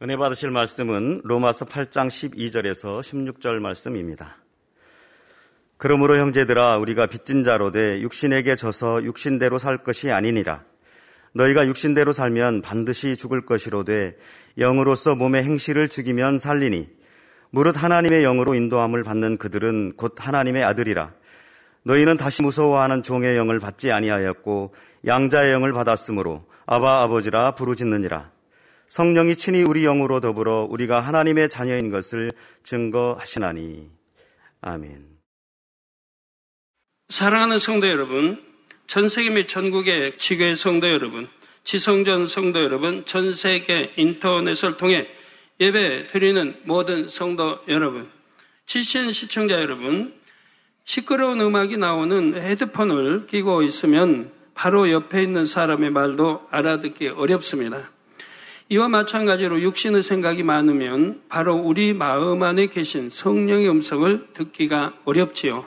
은혜 받으실 말씀은 로마서 8장 12절에서 16절 말씀입니다. 그러므로 형제들아 우리가 빚진 자로 돼 육신에게 져서 육신대로 살 것이 아니니라. 너희가 육신대로 살면 반드시 죽을 것이로 돼 영으로서 몸의 행실을 죽이면 살리니 무릇 하나님의 영으로 인도함을 받는 그들은 곧 하나님의 아들이라. 너희는 다시 무서워하는 종의 영을 받지 아니하였고 양자의 영을 받았으므로 아바 아버지라 부르짖느니라. 성령이 친히 우리 영으로 더불어 우리가 하나님의 자녀인 것을 증거하시나니. 아멘. 사랑하는 성도 여러분, 전 세계 및 전국의 지교의 성도 여러분, 지성전 성도 여러분, 전 세계 인터넷을 통해 예배 드리는 모든 성도 여러분, 지신 시청자 여러분, 시끄러운 음악이 나오는 헤드폰을 끼고 있으면 바로 옆에 있는 사람의 말도 알아듣기 어렵습니다. 이와 마찬가지로 육신의 생각이 많으면 바로 우리 마음 안에 계신 성령의 음성을 듣기가 어렵지요.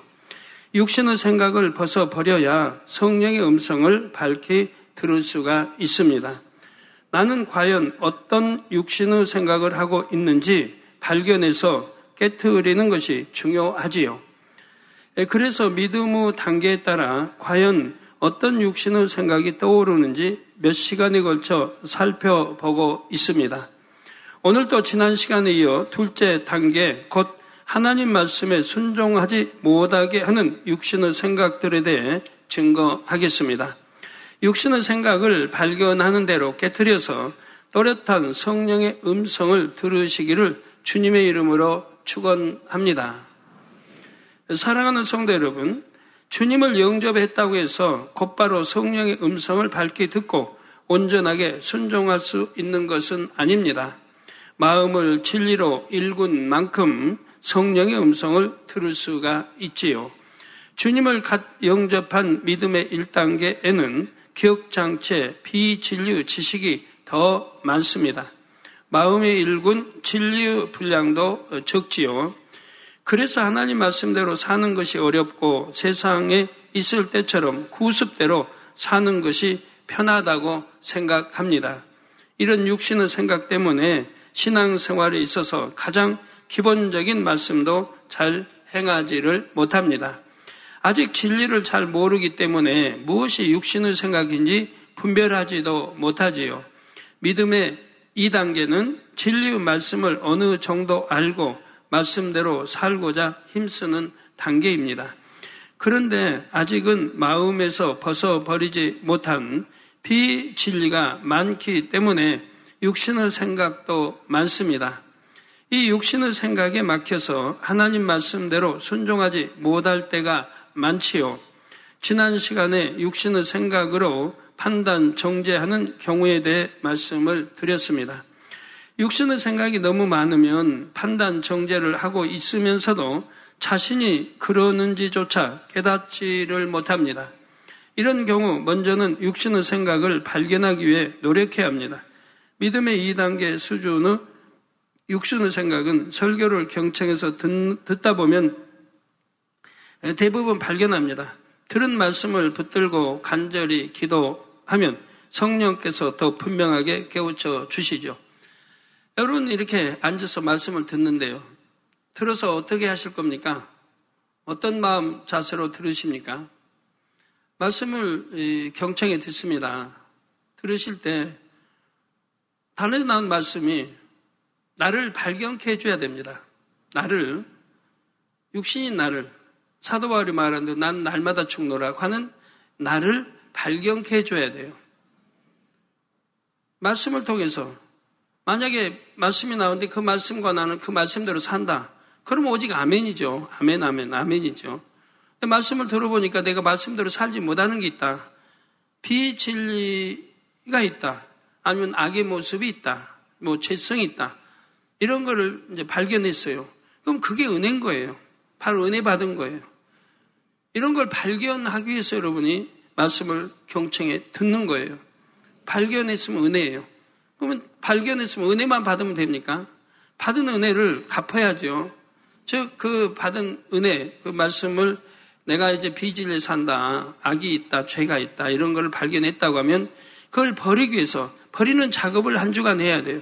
육신의 생각을 벗어버려야 성령의 음성을 밝히 들을 수가 있습니다. 나는 과연 어떤 육신의 생각을 하고 있는지 발견해서 깨트리는 것이 중요하지요. 예, 그래서 믿음의 단계에 따라 과연 어떤 육신의 생각이 떠오르는지 몇 시간에 걸쳐 살펴보고 있습니다. 오늘도 지난 시간에 이어 둘째 단계, 곧 하나님 말씀에 순종하지 못하게 하는 육신의 생각들에 대해 증거하겠습니다. 육신의 생각을 발견하는 대로 깨뜨려서 또렷한 성령의 음성을 들으시기를 주님의 이름으로 축원합니다. 사랑하는 성도 여러분, 주님을 영접했다고 해서 곧바로 성령의 음성을 밝게 듣고 온전하게 순종할 수 있는 것은 아닙니다. 마음을 진리로 일군 만큼 성령의 음성을 들을 수가 있지요. 주님을 갓 영접한 믿음의 1단계에는 기억장치, 비진리의 지식이 더 많습니다. 마음의 일군 진리의 분량도 적지요. 그래서 하나님 말씀대로 사는 것이 어렵고 세상에 있을 때처럼 구습대로 사는 것이 편하다고 생각합니다. 이런 육신의 생각 때문에 신앙생활에 있어서 가장 기본적인 말씀도 잘 행하지를 못합니다. 아직 진리를 잘 모르기 때문에 무엇이 육신의 생각인지 분별하지도 못하지요. 믿음의 2단계는 진리의 말씀을 어느 정도 알고 말씀대로 살고자 힘쓰는 단계입니다. 그런데 아직은 마음에서 벗어버리지 못한 비진리가 많기 때문에 육신의 생각도 많습니다. 이 육신의 생각에 막혀서 하나님 말씀대로 순종하지 못할 때가 많지요. 지난 시간에 육신의 생각으로 판단, 정죄하는 경우에 대해 말씀을 드렸습니다. 육신의 생각이 너무 많으면 판단, 정죄를 하고 있으면서도 자신이 그러는지조차 깨닫지를 못합니다. 이런 경우 먼저는 육신의 생각을 발견하기 위해 노력해야 합니다. 믿음의 2단계 수준의 육신의 생각은 설교를 경청해서 듣, 다 보면 대부분 발견합니다. 들은 말씀을 붙들고 간절히 기도하면 성령께서 더 분명하게 깨우쳐 주시죠. 여러분 이렇게 앉아서 말씀을 듣는데요. 들어서 어떻게 하실 겁니까? 어떤 마음 자세로 들으십니까? 말씀을 경청에 듣습니다. 들으실 때 단에서 나온 말씀이 나를 발견케 해줘야 됩니다. 나를 육신인 나를 사도 바울이 말하는 난 날마다 죽노라고 하는 나를 발견케 해줘야 돼요. 말씀을 통해서 만약에 말씀이 나오는데 그 말씀과 나는 그 말씀대로 산다. 그러면 오직 아멘이죠. 아멘, 아멘, 아멘이죠. 말씀을 들어보니까 내가 말씀대로 살지 못하는 게 있다. 비진리가 있다. 아니면 악의 모습이 있다. 뭐 죄성이 있다. 이런 거를 이제 발견했어요. 그럼 그게 은혜인 거예요. 바로 은혜 받은 거예요. 이런 걸 발견하기 위해서 여러분이 말씀을 경청에 듣는 거예요. 발견했으면 은혜예요. 그러면 발견했으면 은혜만 받으면 됩니까? 받은 은혜를 갚아야죠. 즉, 그 받은 은혜, 그 말씀을 내가 이제 비질에 산다, 악이 있다, 죄가 있다, 이런 걸 발견했다고 하면 그걸 버리기 위해서 버리는 작업을 한 주간 해야 돼요.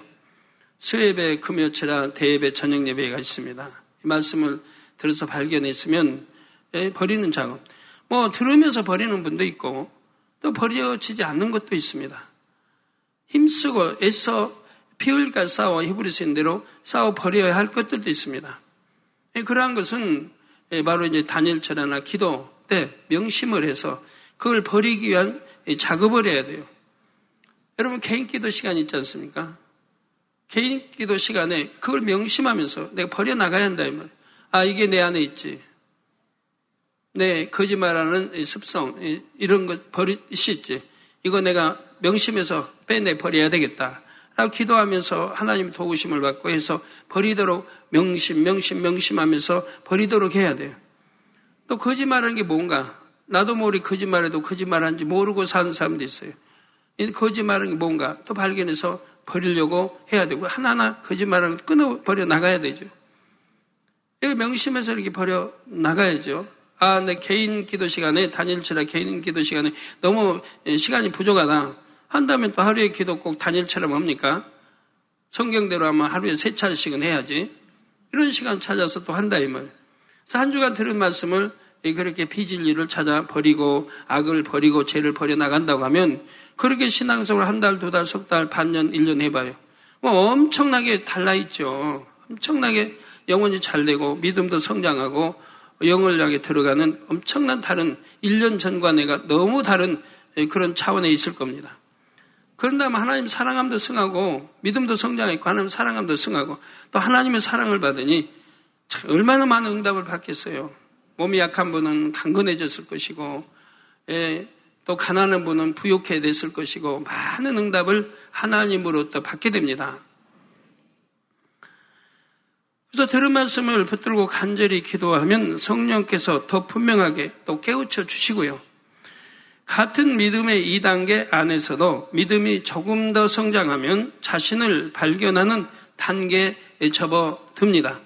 수예배 금요체라 대예배 저녁 예배가 있습니다. 이 말씀을 들어서 발견했으면 예, 버리는 작업. 뭐 들으면서 버리는 분도 있고 또 버려지지 않는 것도 있습니다. 힘쓰고 애써 피 흘리까 싸워 히브리서인 대로 싸워 버려야 할 것들도 있습니다. 예, 그러한 것은 예, 바로 이제 단일철이나 기도 때 명심을 해서 그걸 버리기 위한 작업을 해야 돼요. 여러분 개인 기도 시간 있지 않습니까? 개인 기도 시간에 그걸 명심하면서 내가 버려 나가야 한다 이 말. 아 이게 내 안에 있지. 내 거짓말하는 습성 이런 것수 있지. 이거 내가 명심해서 빼내 버려야 되겠다. 라고 기도하면서 하나님 도우심을 받고 해서 버리도록 명심, 명심, 명심하면서 버리도록 해야 돼요. 또 거짓말하는 게 뭔가? 나도 모르게 거짓말해도 거짓말하는지 모르고 사는 사람도 있어요. 거짓말하는 게 뭔가? 또 발견해서 버리려고 해야 되고 하나하나 거짓말을 끊어 버려 나가야 되죠. 이거 명심해서 이렇게 버려 나가야죠. 아, 내 개인 기도 시간에 단일치라 개인 기도 시간에 너무 시간이 부족하다. 한다면 또 하루에 기도 꼭 단일처럼 합니까? 성경대로 하면 하루에 세 차례씩은 해야지. 이런 시간 찾아서 또 한다 이 말. 그래서 한 주간 들은 말씀을 그렇게 비진리를 찾아 버리고 악을 버리고 죄를 버려 나간다고 하면 그렇게 신앙생활 한 달, 두 달, 석 달, 반년, 일 년 해봐요. 뭐 엄청나게 달라 있죠. 엄청나게 영혼이 잘 되고 믿음도 성장하고 영을 향해 들어가는 엄청난 다른 1년 전과 내가 너무 다른 그런 차원에 있을 겁니다. 그런 다음에 하나님 사랑함도 승하고 믿음도 성장했고 하나님 사랑함도 승하고 또 하나님의 사랑을 받으니 얼마나 많은 응답을 받겠어요. 몸이 약한 분은 강건해졌을 것이고 예, 또 가난한 분은 부욕해 냈을 것이고 많은 응답을 하나님으로부터 받게 됩니다. 그래서 들은 말씀을 붙들고 간절히 기도하면 성령께서 더 분명하게 또 깨우쳐 주시고요. 같은 믿음의 2단계 안에서도 믿음이 조금 더 성장하면 자신을 발견하는 단계에 접어듭니다.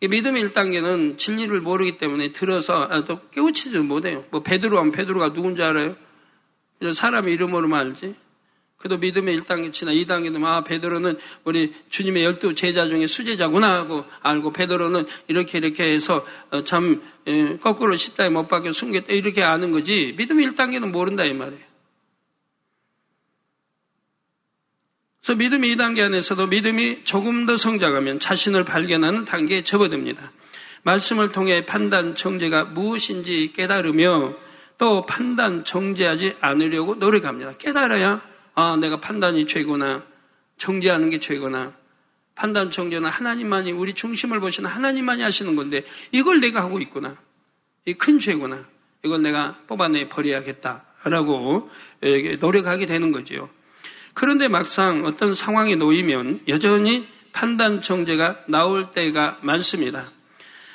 믿음의 1단계는 진리를 모르기 때문에 들어서 아, 또 깨우치지 못해요. 뭐 베드로 하면 베드로가 누군지 알아요? 사람 이름으로만 알지. 그래도 믿음의 1단계 지나 2단계 되면 아 베드로는 우리 주님의 열두 제자 중에 수제자구나 하고 알고 베드로는 이렇게 이렇게 해서 어, 참 예, 거꾸로 십자에 못 박혀 숨겼다 이렇게 아는 거지 믿음의 1단계는 모른다 이 말이에요. 그래서 믿음의 2단계 안에서도 믿음이 조금 더 성장하면 자신을 발견하는 단계에 접어듭니다. 말씀을 통해 판단 정제가 무엇인지 깨달으며 또 판단 정제하지 않으려고 노력합니다. 깨달아야 아, 내가 판단이 죄구나. 정죄하는 게 죄구나. 판단 정죄는 하나님만이 우리 중심을 보시는 하나님만이 하시는 건데 이걸 내가 하고 있구나. 이 큰 죄구나. 이걸 내가 뽑아내 버려야겠다 라고 노력하게 되는 거지요. 그런데 막상 어떤 상황에 놓이면 여전히 판단 정죄가 나올 때가 많습니다.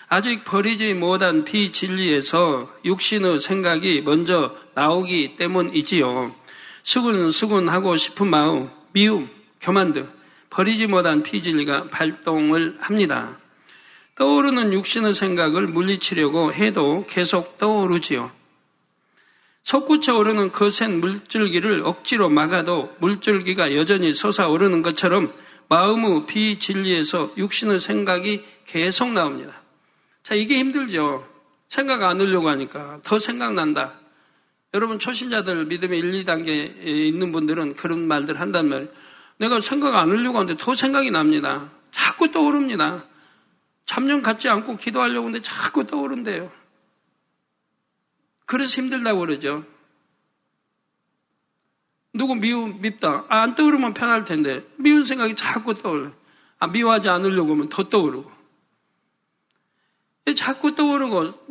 아직 버리지 못한 비진리에서 육신의 생각이 먼저 나오기 때문이지요. 수군, 수군하고 싶은 마음, 미움, 교만 등 버리지 못한 피진리가 발동을 합니다. 떠오르는 육신의 생각을 물리치려고 해도 계속 떠오르지요. 솟구쳐 오르는 거센 물줄기를 억지로 막아도 물줄기가 여전히 솟아오르는 것처럼 마음의 비진리에서 육신의 생각이 계속 나옵니다. 자, 이게 힘들죠. 생각 안 하려고 하니까 더 생각난다. 여러분 초신자들 믿음의 1, 2단계에 있는 분들은 그런 말들 한단 말이에요. 내가 생각 안 하려고 하는데 더 생각이 납니다. 자꾸 떠오릅니다. 참념 갖지 않고 기도하려고 하는데 자꾸 떠오른대요. 그래서 힘들다고 그러죠. 누구 미우, 밉다. 아, 안 떠오르면 편할 텐데. 미운 생각이 자꾸 떠올라. 아, 미워하지 않으려고 하면 더 떠오르고. 자꾸 떠오르고,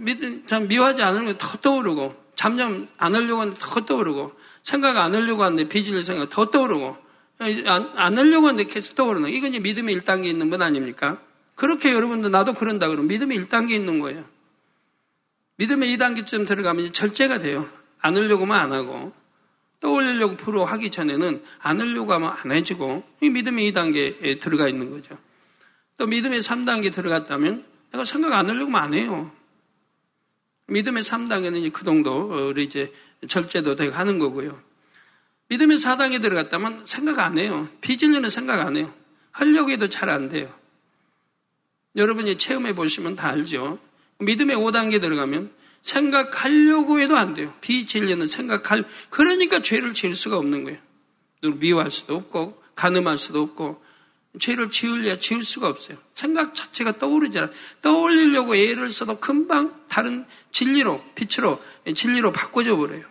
참 미워하지 않으면 더 떠오르고. 잠잠 안 하려고 하는데 더 떠오르고 생각 안 하려고 하는데 비질 생각 더 떠오르고 안, 안 하려고 하는데 계속 떠오르는 이건 이제 믿음의 1단계 있는 분 아닙니까? 그렇게 여러분도 나도 그런다 그러면 믿음의 1단계 있는 거예요. 믿음의 2단계쯤 들어가면 절제가 돼요. 안 하려고 하면 안 하고 떠올리려고 프로 하기 전에는 안 하려고 하면 안 해지고 이 믿음의 2단계에 들어가 있는 거죠. 또 믿음의 3단계 들어갔다면 내가 생각 안 하려고 하면 안 해요. 믿음의 3단계는 이제 그 정도 이제 절제도 되고 하는 거고요. 믿음의 4단계 들어갔다면 생각 안 해요. 비질리는 생각 안 해요. 하려고 해도 잘 안 돼요. 여러분이 체험해 보시면 다 알죠. 믿음의 5단계 들어가면 생각하려고 해도 안 돼요. 비진리는 생각할, 그러니까 죄를 지을 수가 없는 거예요. 미워할 수도 없고, 가늠할 수도 없고, 죄를 지으려 지을 수가 없어요. 생각 자체가 떠오르지 않아요. 떠올리려고 애를 써도 금방 다른 진리로, 빛으로, 진리로 바꿔져 버려요.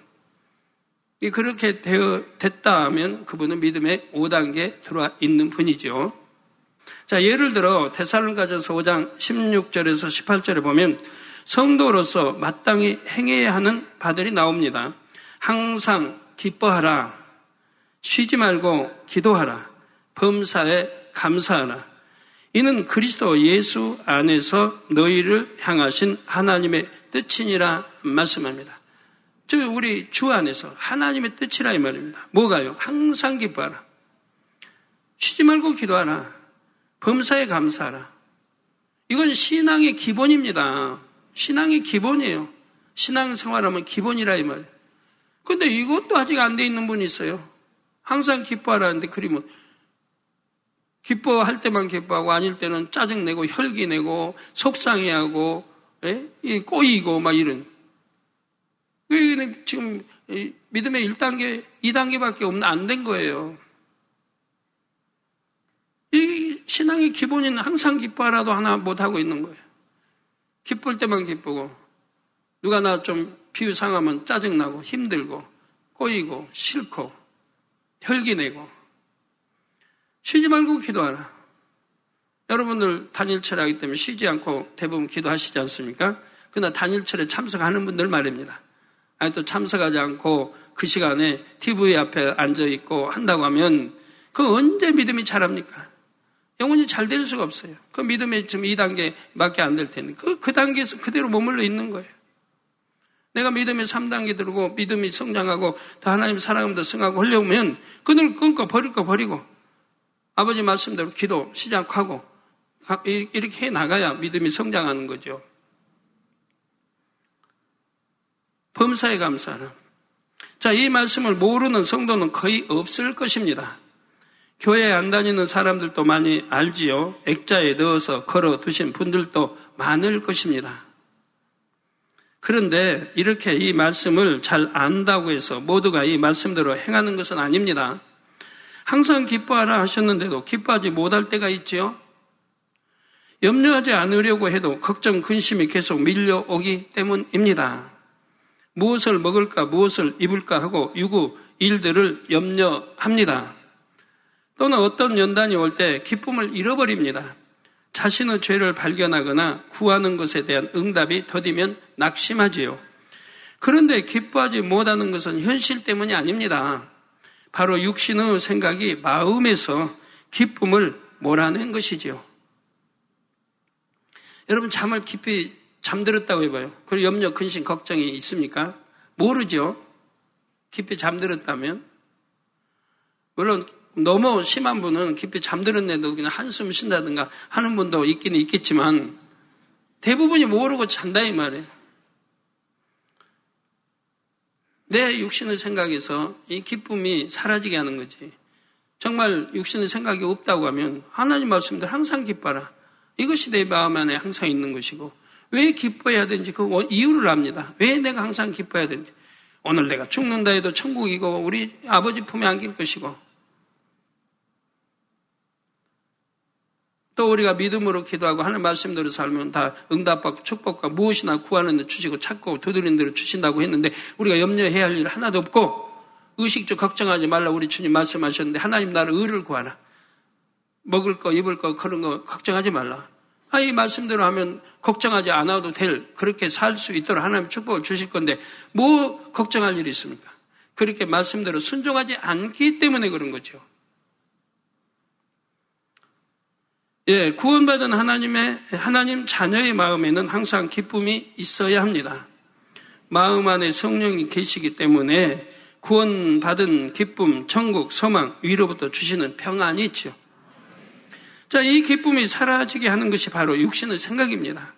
그렇게 됐다 하면 그분은 믿음의 5단계 들어와 있는 분이죠. 자, 예를 들어, 대살론가전서 5장 16절에서 18절에 보면 성도로서 마땅히 행해야 하는 바들이 나옵니다. 항상 기뻐하라. 쉬지 말고 기도하라. 범사에 감사하라. 이는 그리스도 예수 안에서 너희를 향하신 하나님의 뜻이니라 말씀합니다. 즉 우리 주 안에서 하나님의 뜻이라 이 말입니다. 뭐가요? 항상 기뻐하라. 쉬지 말고 기도하라. 범사에 감사하라. 이건 신앙의 기본입니다. 신앙의 기본이에요. 신앙 생활하면 기본이라 이 말이에요. 근데 이것도 아직 안 돼 있는 분이 있어요. 항상 기뻐하라는데 그리면 기뻐할 때만 기뻐하고 아닐 때는 짜증내고 혈기내고 속상해하고 예? 꼬이고 막 이런 지금 믿음의 1단계, 2단계밖에 없는 안 된 거예요. 이 신앙의 기본인 항상 기뻐하라도 하나 못 하고 있는 거예요. 기쁠 때만 기쁘고, 누가 나 좀 비유 상하면 짜증나고, 힘들고, 꼬이고, 싫고, 혈기내고, 쉬지 말고 기도하라. 여러분들 단일철 하기 때문에 쉬지 않고 대부분 기도하시지 않습니까? 그러나 단일철에 참석하는 분들 말입니다. 아니 또 참석하지 않고 그 시간에 TV 앞에 앉아 있고 한다고 하면 그 언제 믿음이 자랍니까? 영원히 잘될 수가 없어요. 그 믿음이 지금 2단계밖에 안 될 텐데 그, 그 단계에서 그대로 머물러 있는 거예요. 내가 믿음이 3단계 들고 믿음이 성장하고 더 하나님 더 승하고 하려면 그늘 끊고 버릴 거 버리고 아버지 말씀대로 기도 시작하고 이렇게 해 나가야 믿음이 성장하는 거죠. 범사에 감사하라. 자, 이 말씀을 모르는 성도는 거의 없을 것입니다. 교회에 안 다니는 사람들도 많이 알지요. 액자에 넣어서 걸어 두신 분들도 많을 것입니다. 그런데 이렇게 이 말씀을 잘 안다고 해서 모두가 이 말씀대로 행하는 것은 아닙니다. 항상 기뻐하라 하셨는데도 기뻐하지 못할 때가 있지요. 염려하지 않으려고 해도 걱정, 근심이 계속 밀려오기 때문입니다. 무엇을 먹을까, 무엇을 입을까 하고 유구 일들을 염려합니다. 또는 어떤 연단이 올 때 기쁨을 잃어버립니다. 자신의 죄를 발견하거나 구하는 것에 대한 응답이 더디면 낙심하지요. 그런데 기뻐하지 못하는 것은 현실 때문이 아닙니다. 바로 육신의 생각이 마음에서 기쁨을 몰아낸 것이지요. 여러분 잠을 깊이 잠들었다고 해봐요. 그리고 염려, 근심, 걱정이 있습니까? 모르죠. 깊이 잠들었다면. 물론 너무 심한 분은 깊이 잠들었는데도 그냥 한숨 쉰다든가 하는 분도 있기는 있겠지만 대부분이 모르고 잔다 이 말이에요. 내 육신의 생각에서 이 기쁨이 사라지게 하는 거지. 정말 육신의 생각이 없다고 하면 하나님 말씀대로 항상 기뻐라. 이것이 내 마음 안에 항상 있는 것이고 왜 기뻐해야 되는지 그 이유를 압니다. 왜 내가 항상 기뻐해야 되는지. 오늘 내가 죽는다 해도 천국이고 우리 아버지 품에 안길 것이고 또 우리가 믿음으로 기도하고 하는 말씀대로 살면 다 응답받고 축복과 무엇이나 구하는 데 주시고 찾고 두드리는 대로 주신다고 했는데 우리가 염려해야 할 일 하나도 없고 의식적 걱정하지 말라 우리 주님 말씀하셨는데 하나님 나를 의를 구하라. 먹을 거 입을 거 그런 거 걱정하지 말라. 아, 이 말씀대로 하면 걱정하지 않아도 될 그렇게 살 수 있도록 하나님 축복을 주실 건데 뭐 걱정할 일이 있습니까? 그렇게 말씀대로 순종하지 않기 때문에 그런 거죠. 예, 구원받은 하나님의 하나님 자녀의 마음에는 항상 기쁨이 있어야 합니다. 마음 안에 성령이 계시기 때문에 구원받은 기쁨, 천국, 소망, 위로부터 주시는 평안이 있죠. 자, 이 기쁨이 사라지게 하는 것이 바로 육신의 생각입니다.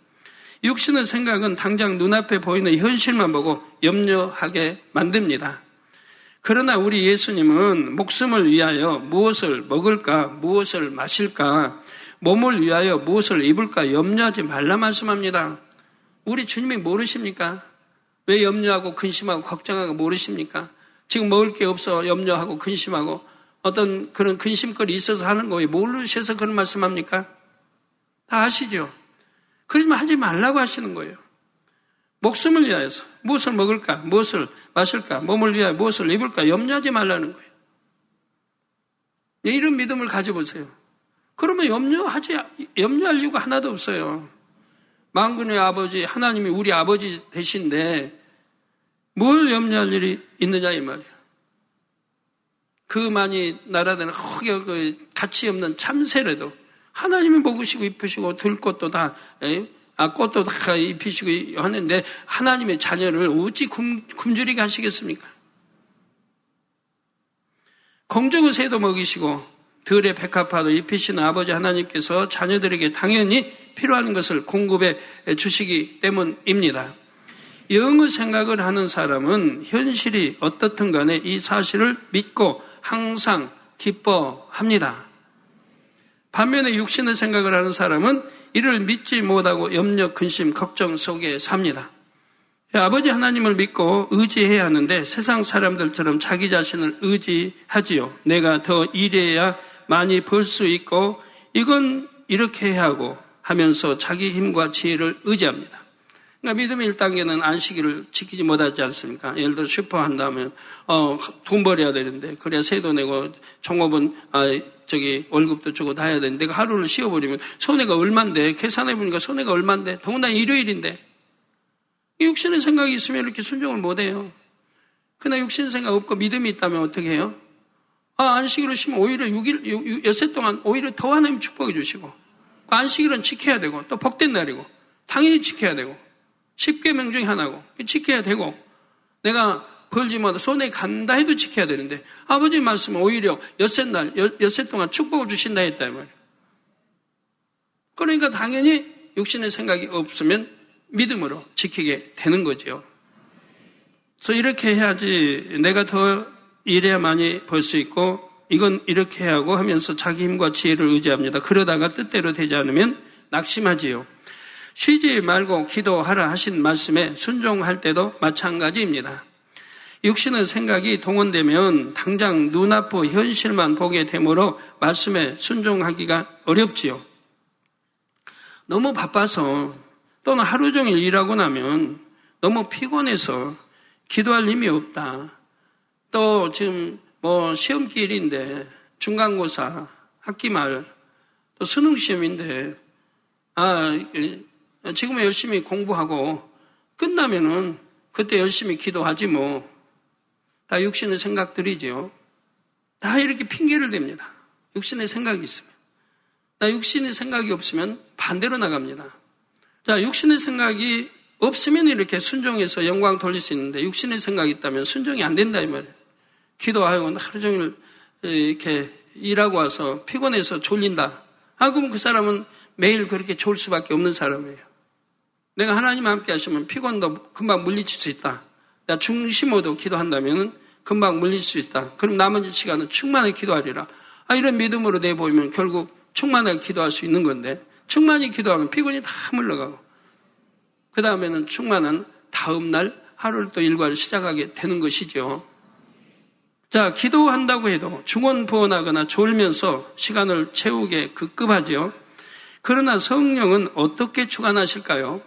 육신의 생각은 당장 눈앞에 보이는 현실만 보고 염려하게 만듭니다. 그러나 우리 예수님은 목숨을 위하여 무엇을 먹을까, 무엇을 마실까, 몸을 위하여 무엇을 입을까 염려하지 말라 말씀합니다. 우리 주님이 모르십니까? 왜 염려하고 근심하고 걱정하고 모르십니까? 지금 먹을 게 없어 염려하고 근심하고 어떤 그런 근심거리 있어서 하는 거예요. 모르셔서 그런 말씀합니까? 다 아시죠? 그러지만 하지 말라고 하시는 거예요. 목숨을 위하여서 무엇을 먹을까, 무엇을 마실까, 몸을 위하여 무엇을 입을까 염려하지 말라는 거예요. 네, 이런 믿음을 가져보세요. 그러면 염려하지 염려할 이유가 하나도 없어요. 망군의 아버지 하나님이 우리 아버지 되신데 뭘 염려할 일이 있느냐 이 말이에요. 그 많이 날아다니는 허게 그 가치 없는 참새라도 하나님이 먹으시고 입히시고 들꽃도 다 에? 아, 꽃도 다 입히시고 하는데 하나님의 자녀를 어찌 굶, 굶주리게 하시겠습니까? 공중의 새도 먹이시고 들의 백합화도 입히시는 아버지 하나님께서 자녀들에게 당연히 필요한 것을 공급해 주시기 때문입니다. 영의 생각을 하는 사람은 현실이 어떻든 간에 이 사실을 믿고 항상 기뻐합니다. 반면에 육신의 생각을 하는 사람은 이를 믿지 못하고 염려, 근심, 걱정 속에 삽니다. 아버지 하나님을 믿고 의지해야 하는데 세상 사람들처럼 자기 자신을 의지하지요. 내가 더 일해야 많이 벌 수 있고 이건 이렇게 해야 하고 하면서 자기 힘과 지혜를 의지합니다. 그러니까 믿음의 1단계는 안식일을 지키지 못하지 않습니까? 예를 들어 슈퍼 한다면, 어, 돈 벌어야 되는데, 그래야 세도 내고, 종업은, 아, 저기, 월급도 주고 다 해야 되는데, 내가 하루를 쉬어버리면, 손해가 얼만데, 계산해 보니까 손해가 얼만데, 더군다나 일요일인데, 육신의 생각이 있으면 이렇게 순종을 못해요. 그러나 육신 생각 없고 믿음이 있다면 어떻게 해요? 아, 안식일을 쉬면 오히려 6일, 여섯 동안 오히려 더 하나님 축복해 주시고, 안식일은 지켜야 되고, 또 복된 날이고, 당연히 지켜야 되고, 십계명 중에 하나고 지켜야 되고 내가 벌지 마도 손에 간다 해도 지켜야 되는데 아버지 말씀은 오히려 엿새 날, 엿새 동안 축복을 주신다 했다 말이에요. 그러니까 당연히 육신의 생각이 없으면 믿음으로 지키게 되는 거죠. 그래서 이렇게 해야지 내가 더 많이 벌수 있고 이건 이렇게 하고 하면서 자기 힘과 지혜를 의지합니다. 그러다가 뜻대로 되지 않으면 낙심하지요. 쉬지 말고 기도하라 하신 말씀에 순종할 때도 마찬가지입니다. 육신의 생각이 동원되면 당장 눈앞의 현실만 보게 되므로 말씀에 순종하기가 어렵지요. 너무 바빠서 또는 하루 종일 일하고 나면 너무 피곤해서 기도할 힘이 없다. 또 지금 뭐 시험길인데 중간고사, 학기 말, 또 수능 시험인데 아 지금은 열심히 공부하고 끝나면은 그때 열심히 기도하지 뭐. 다 육신의 생각들이죠. 다 이렇게 핑계를 댑니다. 육신의 생각이 있으면. 나 육신의 생각이 없으면 반대로 나갑니다. 자, 육신의 생각이 없으면 이렇게 순종해서 영광 돌릴 수 있는데 육신의 생각이 있다면 순종이 안 된다 이 말이에요. 기도하고 하루 종일 이렇게 일하고 와서 피곤해서 졸린다. 아, 그러면 그 사람은 매일 그렇게 졸 수밖에 없는 사람이에요. 내가 하나님 함께 하시면 피곤도 금방 물리칠 수 있다. 내가 중심으로 기도한다면 금방 물릴 수 있다. 그럼 나머지 시간은 충만히 기도하리라. 아, 이런 믿음으로 내보이면 결국 충만하게 기도할 수 있는 건데 충만히 기도하면 피곤이 다 물러가고 그 다음에는 충만한 다음 날 하루를 또 일과를 시작하게 되는 것이죠. 자, 기도한다고 해도 중원부원하거나 졸면서 시간을 채우게 급급하죠. 그러나 성령은 어떻게 주관하실까요?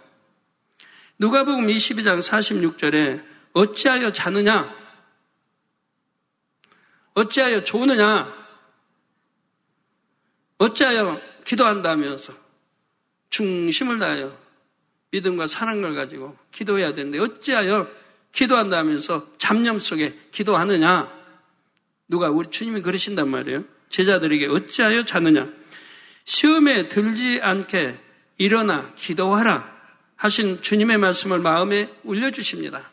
누가복음 22장 46절에 어찌하여 자느냐? 어찌하여 좋느냐? 어찌하여 기도한다면서 중심을 다하여 믿음과 사랑을 가지고 기도해야 되는데 어찌하여 기도한다면서 잡념 속에 기도하느냐? 누가 우리 주님이 그러신단 말이에요. 제자들에게 어찌하여 자느냐? 시험에 들지 않게 일어나 기도하라. 하신 주님의 말씀을 마음에 울려주십니다.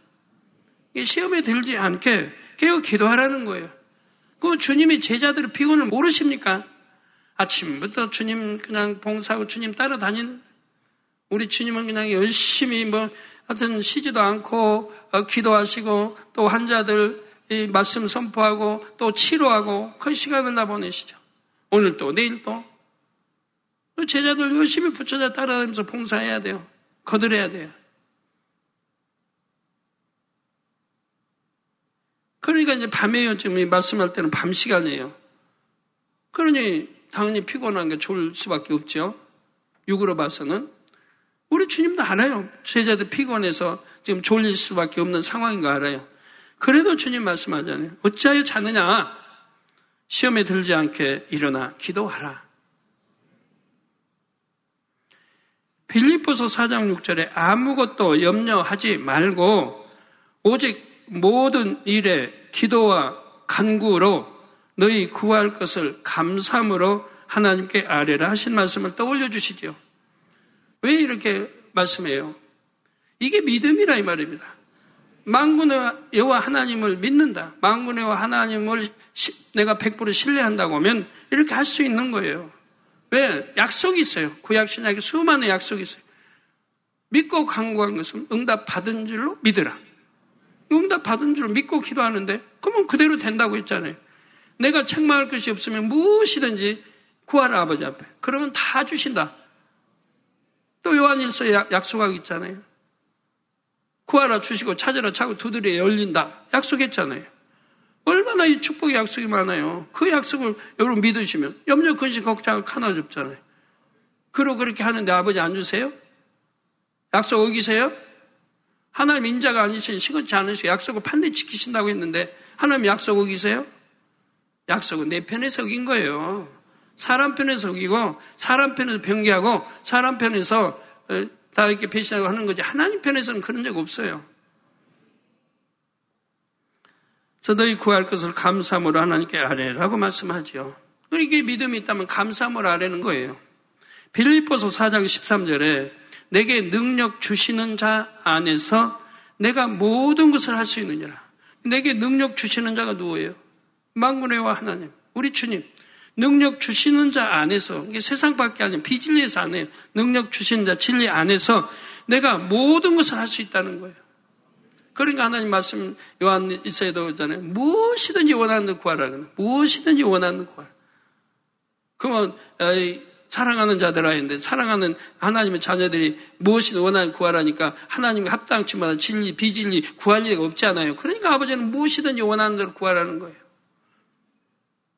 시험에 들지 않게 깨어 기도하라는 거예요. 그 주님이 제자들의 피곤을 모르십니까? 아침부터 주님 그냥 봉사하고 주님 따라다닌 우리 주님은 그냥 열심히 뭐 하여튼 쉬지도 않고 어, 기도하시고 또 환자들 이 말씀 선포하고 또 치료하고 그 시간을 다 보내시죠. 오늘 또 내일 또 제자들 열심히 붙여자 따라다니면서 봉사해야 돼요. 거들어야 돼요. 그러니까 이제 밤에요. 지금 말씀할 때는 밤 시간이에요. 그러니 당연히 피곤한 게 좋을 수밖에 없죠. 육으로 봐서는. 우리 주님도 알아요. 제자들 피곤해서 지금 졸릴 수밖에 없는 상황인 거 알아요. 그래도 주님 말씀하잖아요. 어찌하여 자느냐? 시험에 들지 않게 일어나 기도하라. 빌립보서 4장 6절에 아무것도 염려하지 말고 오직 모든 일에 기도와 간구로 너희 구할 것을 감사함으로 하나님께 아뢰라 하신 말씀을 떠올려 주시죠. 왜 이렇게 말씀해요? 이게 믿음이라 이 말입니다. 망군의 여호와 하나님을 믿는다. 망군의 여호와 하나님을 내가 100% 신뢰한다고 하면 이렇게 할 수 있는 거예요. 왜? 약속이 있어요. 구약 신약에 수많은 약속이 있어요. 믿고 강구한 것은 응답 받은 줄로 믿으라. 응답 받은 줄로 믿고 기도하는데 그러면 그대로 된다고 했잖아요. 내가 책망할 것이 없으면 무엇이든지 구하라 아버지 앞에. 그러면 다 주신다. 또 요한일서에 약속하고 있잖아요. 구하라 주시고 찾으라 차고 두드려 열린다. 약속했잖아요. 얼마나 이 축복의 약속이 많아요. 그 약속을 여러분 믿으시면 염려 근심 걱정을 하나 줍잖아요. 그러 그렇게 하는데 아버지 안 주세요? 약속 어기세요? 하나님 인자가 아니신 시건치 않으시고 약속을 반드시 지키신다고 했는데 하나님 약속 어기세요? 약속은 내 편에서 어긴 거예요. 사람 편에서 어기고 사람 편에서 변기하고 사람 편에서 어, 다 이렇게 배신하고 하는 거지 하나님 편에서는 그런 적 없어요. 그래서 너희 구할 것을 감사함으로 하나님께 아뢰라고 말씀하죠. 이게 믿음이 있다면 감사함으로 아뢰는 거예요. 빌립보서 4장 13절에 내게 능력 주시는 자 안에서 내가 모든 것을 할 수 있느니라. 내게 능력 주시는 자가 누구예요? 망군의 와 하나님, 우리 주님. 능력 주시는 자 안에서, 이게 세상 밖에 아니라 비진리에서 안에 능력 주시는 자 진리 안에서 내가 모든 것을 할 수 있다는 거예요. 그러니까 하나님 말씀 요한 일서에도 그러잖아요. 무엇이든지 원하는 구하라는 무엇이든지 원하는 구하라. 그러면 사랑하는 자들아 했는데 사랑하는 하나님의 자녀들이 무엇이든 원하는 구하라니까 하나님과 합당치 마다 진리, 비진리 구할 없지 않아요. 그러니까 아버지는 무엇이든지 원하는 대로 구하라는 거예요.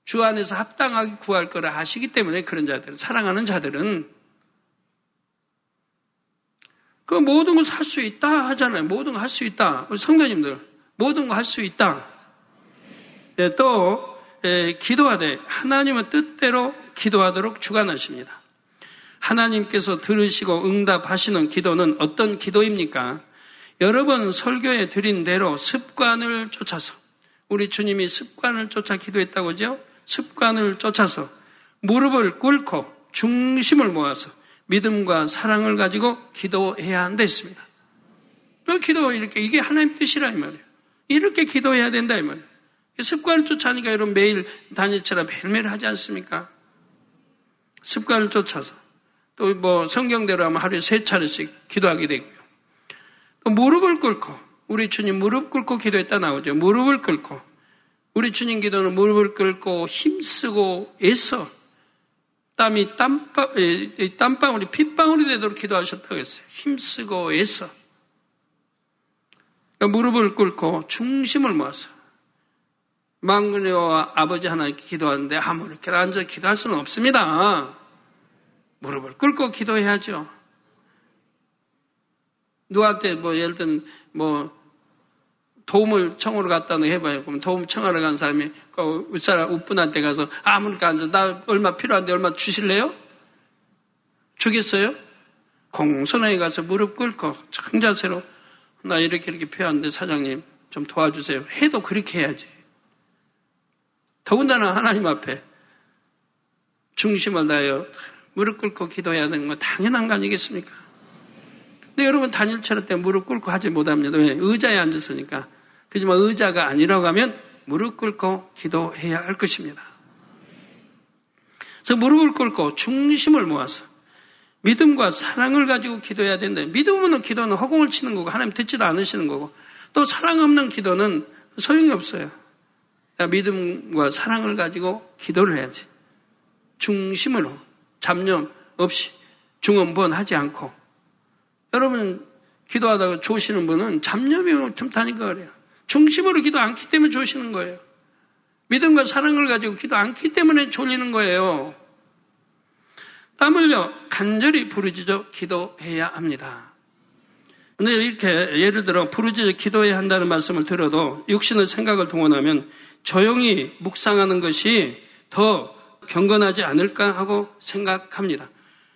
주 안에서 합당하게 구할 거를 아시기 때문에 그런 자들, 사랑하는 자들은 그 모든 걸할수 있다 하잖아요. 모든 걸 할 수 있다. 우리 성도님들, 모든 걸 할 수 있다. 예, 또, 예, 기도하되 하나님의 뜻대로 기도하도록 주관하십니다. 하나님께서 들으시고 응답하시는 기도는 어떤 기도입니까? 여러 번 설교에 드린 대로 습관을 쫓아서 우리 주님이 습관을 쫓아 기도했다고 하죠? 습관을 쫓아서 무릎을 꿇고 중심을 모아서 믿음과 사랑을 가지고 기도해야 한다 했습니다. 그 기도 이렇게 이게 하나님 뜻이라 이 말이에요. 이렇게 기도해야 된다 이 말이에요. 습관을 쫓아니까 여러분 매일 다니처럼 매일매일 하지 않습니까? 습관을 쫓아서 또 뭐 성경대로 하면 하루에 세 차례씩 기도하게 되고요. 또 무릎을 꿇고 우리 주님 무릎 꿇고 기도했다 나오죠. 무릎을 꿇고 우리 주님 기도는 무릎을 꿇고 힘쓰고 애써 땀이 땀방, 땀방울이 핏방울이 되도록 기도하셨다고 했어요. 힘쓰고 애써. 그러니까 무릎을 꿇고 중심을 모아서 망군이와 아버지 하나님께 기도하는데 아무렇게 앉아 기도할 수는 없습니다. 무릎을 꿇고 기도해야죠. 누구한테 뭐 예를 들면 뭐 도움을 청으로 갔다는 해봐요. 그럼 도움 청하러 간 사람이 그 윗사람 우분한테 가서 아무렇게 앉아 나 얼마 필요한데 얼마 주실래요? 주겠어요? 공손하게 가서 무릎 꿇고 청자세로 나 이렇게 이렇게 필요한데 사장님 좀 도와주세요. 해도 그렇게 해야지. 더군다나 하나님 앞에 중심을 다하여 무릎 꿇고 기도해야 되는 건 당연한 거 아니겠습니까? 근데 여러분 단일 차례 때 무릎 꿇고 하지 못합니다. 왜? 의자에 앉았으니까. 그지만 의자가 아니라고 하면 무릎 꿇고 기도해야 할 것입니다. 그래서 무릎을 꿇고 중심을 모아서 믿음과 사랑을 가지고 기도해야 된다. 믿음 없는 기도는 허공을 치는 거고 하나님 듣지도 않으시는 거고 또 사랑 없는 기도는 소용이 없어요. 믿음과 사랑을 가지고 기도를 해야지. 중심으로 잡념 없이 중언번 하지 않고 여러분 기도하다가 조시는 분은 잡념이 틈타니까 그래요. 중심으로 기도 않기 때문에 조시는 거예요. 믿음과 사랑을 가지고 기도 않기 때문에 졸리는 거예요. 땀 흘려 간절히 부르짖어 기도해야 합니다. 근데 이렇게 예를 들어 부르짖어 기도해야 한다는 말씀을 들어도 육신의 생각을 동원하면 조용히 묵상하는 것이 더 경건하지 않을까 하고 생각합니다.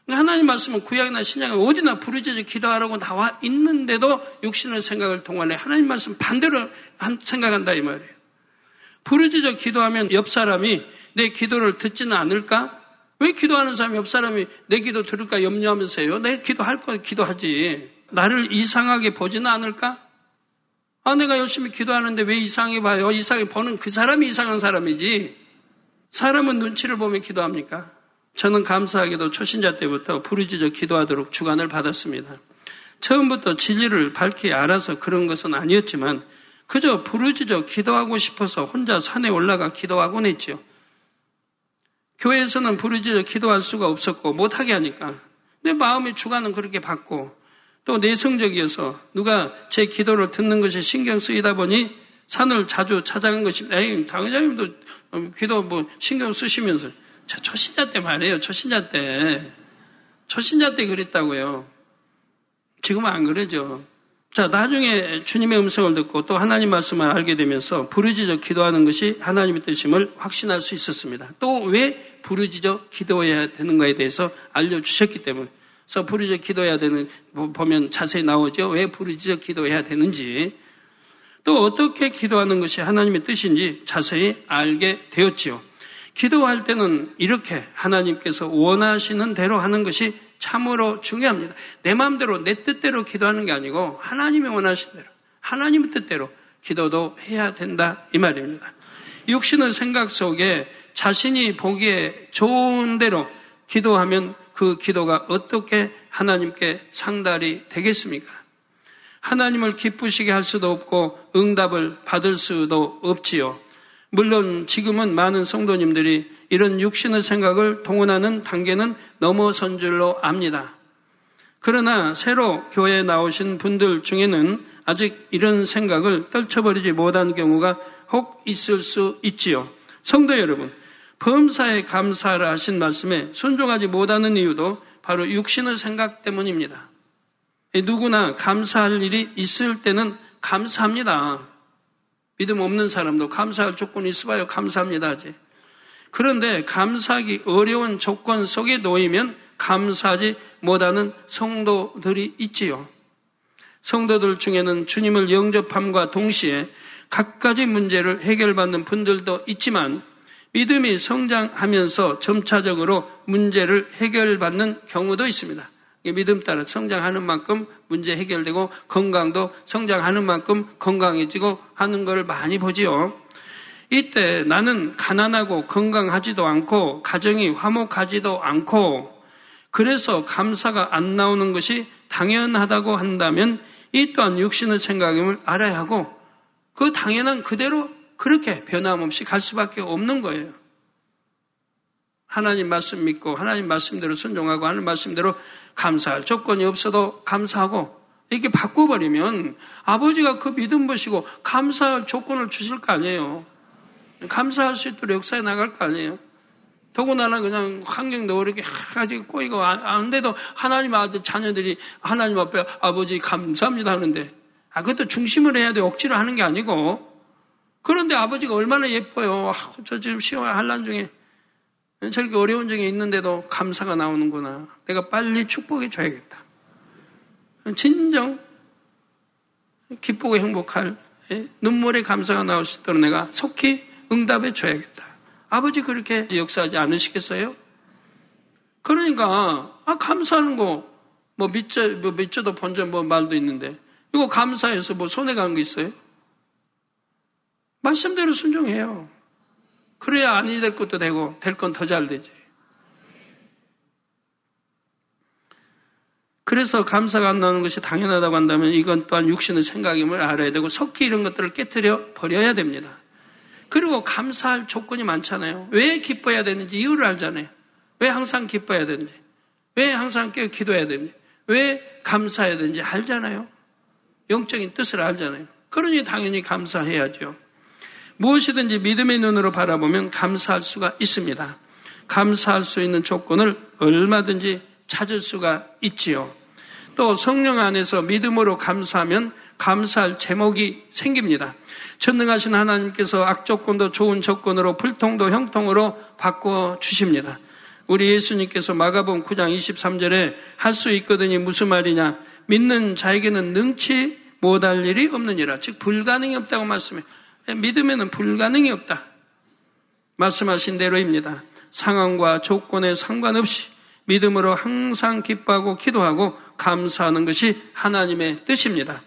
하나님 말씀은 구약이나 신약에 어디나 부르짖어 기도하라고 나와 있는데도 육신의 생각을 동원해 하나님 말씀 반대로 생각한다 이 말이에요. 부르짖어 기도하면 옆 사람이 내 기도를 듣지는 않을까? 왜 기도하는 사람이 옆 사람이 내 기도 들을까 염려하면서요? 내 기도할 거 기도하지. 나를 이상하게 보지는 않을까? 아, 내가 열심히 기도하는데 왜 이상하게 봐요? 이상하게 보는 그 사람이 이상한 사람이지. 사람은 눈치를 보며 기도합니까? 저는 감사하게도 초신자 때부터 부르짖어 기도하도록 주관을 받았습니다. 처음부터 진리를 밝히 알아서 그런 것은 아니었지만 그저 부르짖어 기도하고 싶어서 혼자 산에 올라가 기도하곤 했지요. 교회에서는 부르짖어 기도할 수가 없었고 못하게 하니까 내 마음의 주관은 그렇게 받고 또 내성적이어서 누가 제 기도를 듣는 것에 신경 쓰이다 보니 산을 자주 찾아간 것이 에이 당회장님도 기도 뭐 신경 쓰시면서 저 초신자 때 말이에요 초신자 때 초신자 때 그랬다고요 지금은 안 그러죠 자, 나중에 주님의 음성을 듣고 또 하나님 말씀을 알게 되면서 부르짖어 기도하는 것이 하나님의 뜻임을 확신할 수 있었습니다. 또 왜 부르짖어 기도해야 되는가에 대해서 알려주셨기 때문에. 그래서 부르짖어 기도해야 되는, 보면 자세히 나오죠. 왜 부르짖어 기도해야 되는지. 또 어떻게 기도하는 것이 하나님의 뜻인지 자세히 알게 되었지요. 기도할 때는 이렇게 하나님께서 원하시는 대로 하는 것이 참으로 중요합니다. 내 마음대로 내 뜻대로 기도하는 게 아니고 하나님이 원하신 대로 하나님의 뜻대로 기도도 해야 된다 이 말입니다. 육신의 생각 속에 자신이 보기에 좋은 대로 기도하면 그 기도가 어떻게 하나님께 상달이 되겠습니까? 하나님을 기쁘시게 할 수도 없고 응답을 받을 수도 없지요. 물론 지금은 많은 성도님들이 이런 육신의 생각을 동원하는 단계는 넘어선 줄로 압니다. 그러나 새로 교회에 나오신 분들 중에는 아직 이런 생각을 떨쳐버리지 못한 경우가 혹 있을 수 있지요. 성도 여러분, 범사에 감사를 하신 말씀에 순종하지 못하는 이유도 바로 육신의 생각 때문입니다. 누구나 감사할 일이 있을 때는 감사합니다. 믿음 없는 사람도 감사할 조건이 있어봐요. 감사합니다 하지. 그런데 감사하기 어려운 조건 속에 놓이면 감사하지 못하는 성도들이 있지요. 성도들 중에는 주님을 영접함과 동시에 각가지 문제를 해결받는 분들도 있지만 믿음이 성장하면서 점차적으로 문제를 해결받는 경우도 있습니다. 믿음 따라 성장하는 만큼 문제 해결되고 건강도 성장하는 만큼 건강해지고 하는 걸 많이 보지요. 이때 나는 가난하고 건강하지도 않고 가정이 화목하지도 않고 그래서 감사가 안 나오는 것이 당연하다고 한다면 이 또한 육신의 생각임을 알아야 하고 그 당연한 그대로 그렇게 변함없이 갈 수밖에 없는 거예요. 하나님 말씀 믿고 하나님 말씀대로 순종하고 하는 말씀대로 감사할 조건이 없어도 감사하고 이렇게 바꿔버리면 아버지가 그 믿음 보시고 감사할 조건을 주실 거 아니에요. 감사할 수 있도록 역사에 나갈 거 아니에요. 더군다나 그냥 환경도 이렇게 가지고 꼬이고 안 돼도 하나님 아들 자녀들이 하나님 앞에 아버지 감사합니다 하는데 아 그것도 중심을 해야 돼 억지로 하는 게 아니고 그런데 아버지가 얼마나 예뻐요. 아, 저 지금 시험 한란 중에 저렇게 어려운 중에 있는데도 감사가 나오는구나. 내가 빨리 축복해 줘야겠다. 진정 기쁘고 행복할 예? 눈물의 감사가 나올 수 있도록 내가 속히 응답해 줘야겠다. 아버지 그렇게 역사하지 않으시겠어요? 그러니까 아 감사하는 거뭐 믿죠 뭐 믿죠도 본전 뭐 말도 있는데 이거 감사해서 뭐 손해 가는 거 있어요? 말씀대로 순종해요. 그래야 아니 될 것도 되고 될 건 더 잘 되지. 그래서 감사가 안 나오는 것이 당연하다고 한다면 이건 또한 육신의 생각임을 알아야 되고 석기 이런 것들을 깨뜨려 버려야 됩니다. 그리고 감사할 조건이 많잖아요. 왜 기뻐해야 되는지 이유를 알잖아요. 왜 항상 기뻐해야 되는지. 왜 항상 깨어 기도해야 되는지. 왜 감사해야 되는지 알잖아요. 영적인 뜻을 알잖아요. 그러니 당연히 감사해야죠. 무엇이든지 믿음의 눈으로 바라보면 감사할 수가 있습니다. 감사할 수 있는 조건을 얼마든지 찾을 수가 있지요. 또 성령 안에서 믿음으로 감사하면 감사할 제목이 생깁니다. 전능하신 하나님께서 악조건도 좋은 조건으로 불통도 형통으로 바꿔 주십니다. 우리 예수님께서 마가복 9장 23절에 할 수 있거든이 무슨 말이냐? 믿는 자에게는 능치 못할 일이 없느니라. 즉 불가능이 없다고 말씀해. 믿음에는 불가능이 없다. 말씀하신 대로입니다. 상황과 조건에 상관없이 믿음으로 항상 기뻐하고 기도하고 감사하는 것이 하나님의 뜻입니다.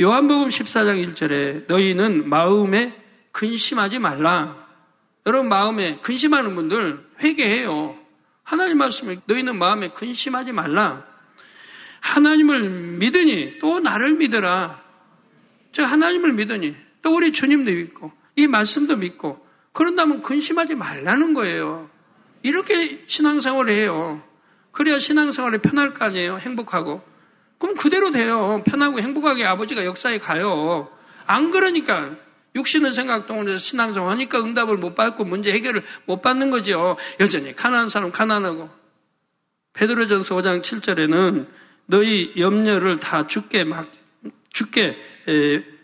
요한복음 14장 1절에 너희는 마음에 근심하지 말라. 여러분 마음에 근심하는 분들 회개해요. 하나님 말씀에 너희는 마음에 근심하지 말라. 하나님을 믿으니 또 나를 믿어라. 저 하나님을 믿으니 또 우리 주님도 믿고 이 말씀도 믿고 그런다면 근심하지 말라는 거예요. 이렇게 신앙생활을 해요. 그래야 신앙생활이 편할 거 아니에요. 행복하고. 그럼 그대로 돼요. 편하고 행복하게 아버지가 역사에 가요. 안 그러니까 육신의 생각 동안에서 신앙생활 하니까 응답을 못 받고 문제 해결을 못 받는 거죠. 여전히 가난한 사람 가난하고. 베드로전서 5장 7절에는 너희 염려를 다 죽게 막 죽게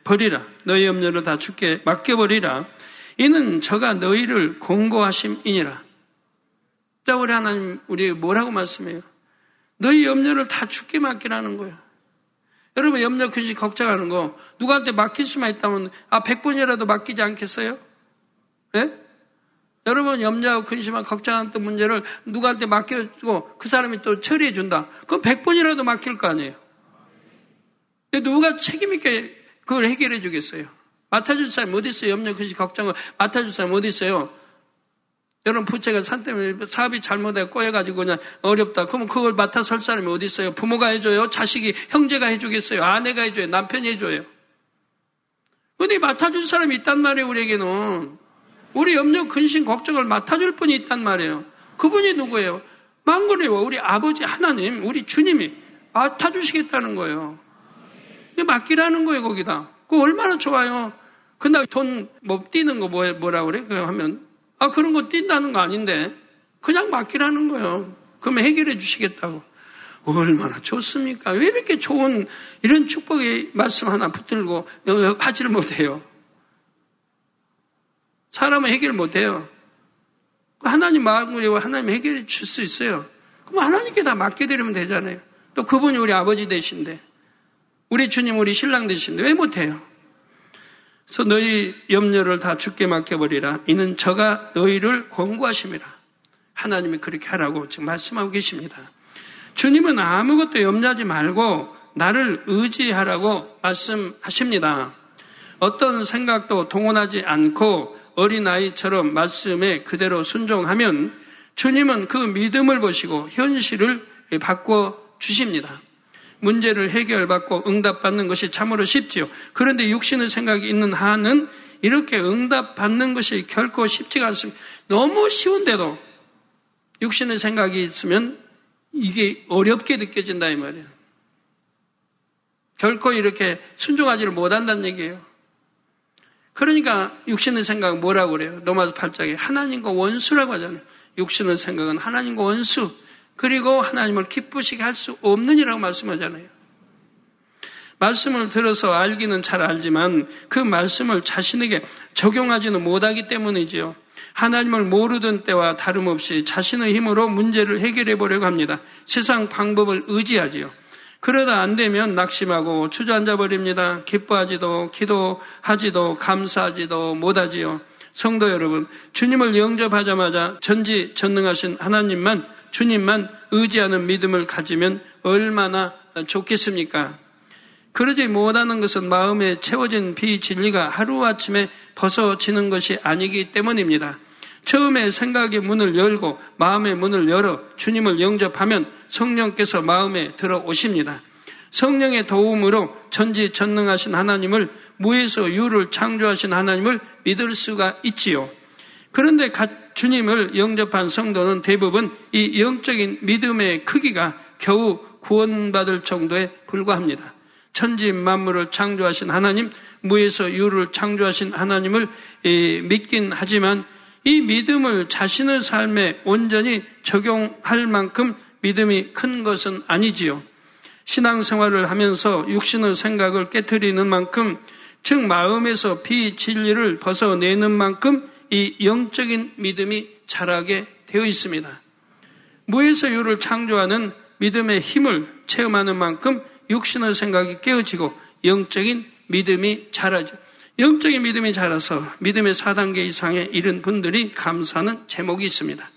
버리라. 너희 염려를 다 죽게 맡겨 버리라. 이는 저가 너희를 공고하심이니라. 자, 우리 하나님 우리 뭐라고 말씀해요? 너희 염려를 다 죽게 맡기라는 거예요. 여러분 염려 근심 걱정하는 거 누구한테 맡길 수만 있다면 아 100번이라도 맡기지 않겠어요? 예? 여러분 염려하고 근심하고 걱정하는 문제를 누구한테 맡겨주고 그 사람이 또 처리해 준다. 그럼 100번이라도 맡길 거 아니에요. 근데 누가 책임있게 그걸 해결해 주겠어요? 맡아줄 사람이 어디 있어요? 염려, 근심, 걱정을 맡아줄 사람이 어디 있어요? 여러분 부채가 산 때문에 사업이 잘못해 꼬여가지고 그냥 어렵다. 그러면 그걸 맡아 설 사람이 어디 있어요? 부모가 해줘요? 자식이 형제가 해주겠어요? 아내가 해줘요? 남편이 해줘요? 근데 맡아줄 사람이 있단 말이에요, 우리에게는. 우리 염려, 근심, 걱정을 맡아줄 분이 있단 말이에요. 그분이 누구예요? 망고리와 우리 아버지 하나님, 우리 주님이 맡아주시겠다는 거예요. 맡기라는 거예요, 거기다. 그거 얼마나 좋아요. 근데 돈, 뭐, 뛰는 거 뭐, 뭐라 그래? 그 하면 아, 그런 거 뛴다는 거 아닌데. 그냥 맡기라는 거예요. 그러면 해결해 주시겠다고. 얼마나 좋습니까? 왜 이렇게 좋은 이런 축복의 말씀 하나 붙들고 하지를 못해요? 사람은 해결 못해요. 하나님 마음을 하나님 해결해 줄 수 있어요. 그럼 하나님께 다 맡겨드리면 되잖아요. 또 그분이 우리 아버지 되신데, 우리 주님 우리 신랑 되신데 왜 못해요? 그래서 너희 염려를 다 죽게 맡겨버리라. 이는 저가 너희를 권고하심이라. 하나님이 그렇게 하라고 지금 말씀하고 계십니다. 주님은 아무것도 염려하지 말고 나를 의지하라고 말씀하십니다. 어떤 생각도 동원하지 않고 어린아이처럼 말씀에 그대로 순종하면 주님은 그 믿음을 보시고 현실을 바꿔 주십니다. 문제를 해결받고 응답받는 것이 참으로 쉽지요. 그런데 육신의 생각이 있는 한은 이렇게 응답받는 것이 결코 쉽지가 않습니다. 너무 쉬운데도 육신의 생각이 있으면 이게 어렵게 느껴진다 이 말이에요. 결코 이렇게 순종하지를 못한다는 얘기예요. 그러니까 육신의 생각은 뭐라고 그래요? 로마서 8장에 하나님과 원수라고 하잖아요. 육신의 생각은 하나님과 원수. 그리고 하나님을 기쁘시게 할 수 없느니라고 말씀하잖아요. 말씀을 들어서 알기는 잘 알지만 그 말씀을 자신에게 적용하지는 못하기 때문이지요. 하나님을 모르던 때와 다름없이 자신의 힘으로 문제를 해결해 보려고 합니다. 세상 방법을 의지하지요. 그러다 안 되면 낙심하고 주저앉아 버립니다. 기뻐하지도 기도하지도 감사하지도 못하지요. 성도 여러분, 주님을 영접하자마자 전지 전능하신 하나님만 주님만 의지하는 믿음을 가지면 얼마나 좋겠습니까? 그러지 못하는 것은 마음에 채워진 비진리가 하루아침에 벗어지는 것이 아니기 때문입니다. 처음에 생각의 문을 열고 마음의 문을 열어 주님을 영접하면 성령께서 마음에 들어오십니다. 성령의 도움으로 전지전능하신 하나님을 무에서 유를 창조하신 하나님을 믿을 수가 있지요. 그런데 주님을 영접한 성도는 대부분 이 영적인 믿음의 크기가 겨우 구원받을 정도에 불과합니다. 천지 만물을 창조하신 하나님, 무에서 유를 창조하신 하나님을 믿긴 하지만 이 믿음을 자신의 삶에 온전히 적용할 만큼 믿음이 큰 것은 아니지요. 신앙생활을 하면서 육신의 생각을 깨뜨리는 만큼, 즉 마음에서 비진리를 벗어내는 만큼 이 영적인 믿음이 자라게 되어 있습니다. 무에서 유를 창조하는 믿음의 힘을 체험하는 만큼 육신의 생각이 깨어지고 영적인 믿음이 자라죠. 영적인 믿음이 자라서 믿음의 4단계 이상에 이른 분들이 감사하는 제목이 있습니다.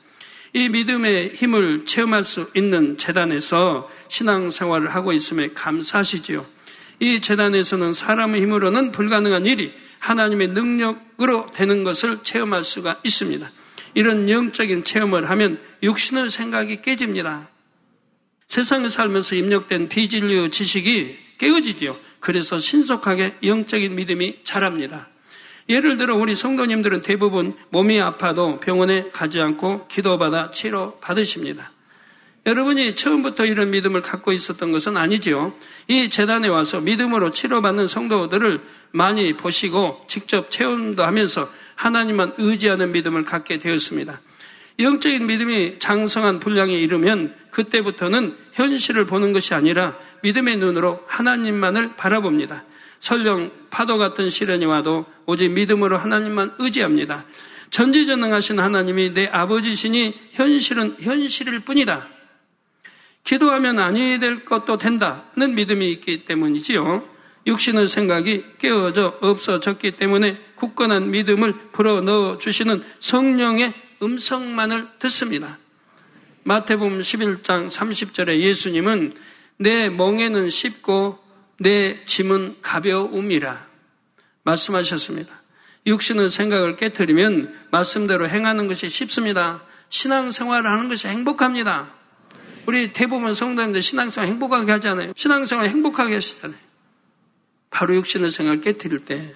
이 믿음의 힘을 체험할 수 있는 재단에서 신앙생활을 하고 있음에 감사하시지요. 이 재단에서는 사람의 힘으로는 불가능한 일이 하나님의 능력으로 되는 것을 체험할 수가 있습니다. 이런 영적인 체험을 하면 육신의 생각이 깨집니다. 세상에 살면서 입력된 비진리의 지식이 깨어지지요. 그래서 신속하게 영적인 믿음이 자랍니다. 예를 들어 우리 성도님들은 대부분 몸이 아파도 병원에 가지 않고 기도받아 치료 받으십니다. 여러분이 처음부터 이런 믿음을 갖고 있었던 것은 아니지요. 이 재단에 와서 믿음으로 치료받는 성도들을 많이 보시고 직접 체험도 하면서 하나님만 의지하는 믿음을 갖게 되었습니다. 영적인 믿음이 장성한 분량에 이르면 그때부터는 현실을 보는 것이 아니라 믿음의 눈으로 하나님만을 바라봅니다. 설령 파도 같은 시련이 와도 오직 믿음으로 하나님만 의지합니다. 전지전능하신 하나님이 내 아버지시니 현실은 현실일 뿐이다. 기도하면 아니 될 것도 된다는 믿음이 있기 때문이지요. 육신의 생각이 깨어져 없어졌기 때문에 굳건한 믿음을 불어 넣어 주시는 성령의 음성만을 듣습니다. 마태복음 11장 30절에 예수님은 내 멍에는 쉽고 내 짐은 가벼움이라 말씀하셨습니다. 육신의 생각을 깨뜨리면 말씀대로 행하는 것이 쉽습니다. 신앙생활을 하는 것이 행복합니다. 우리 대부분 성도님들 신앙생활 행복하게 하잖아요. 신앙생활 행복하게 하시잖아요. 바로 육신의 생각을 깨뜨릴 때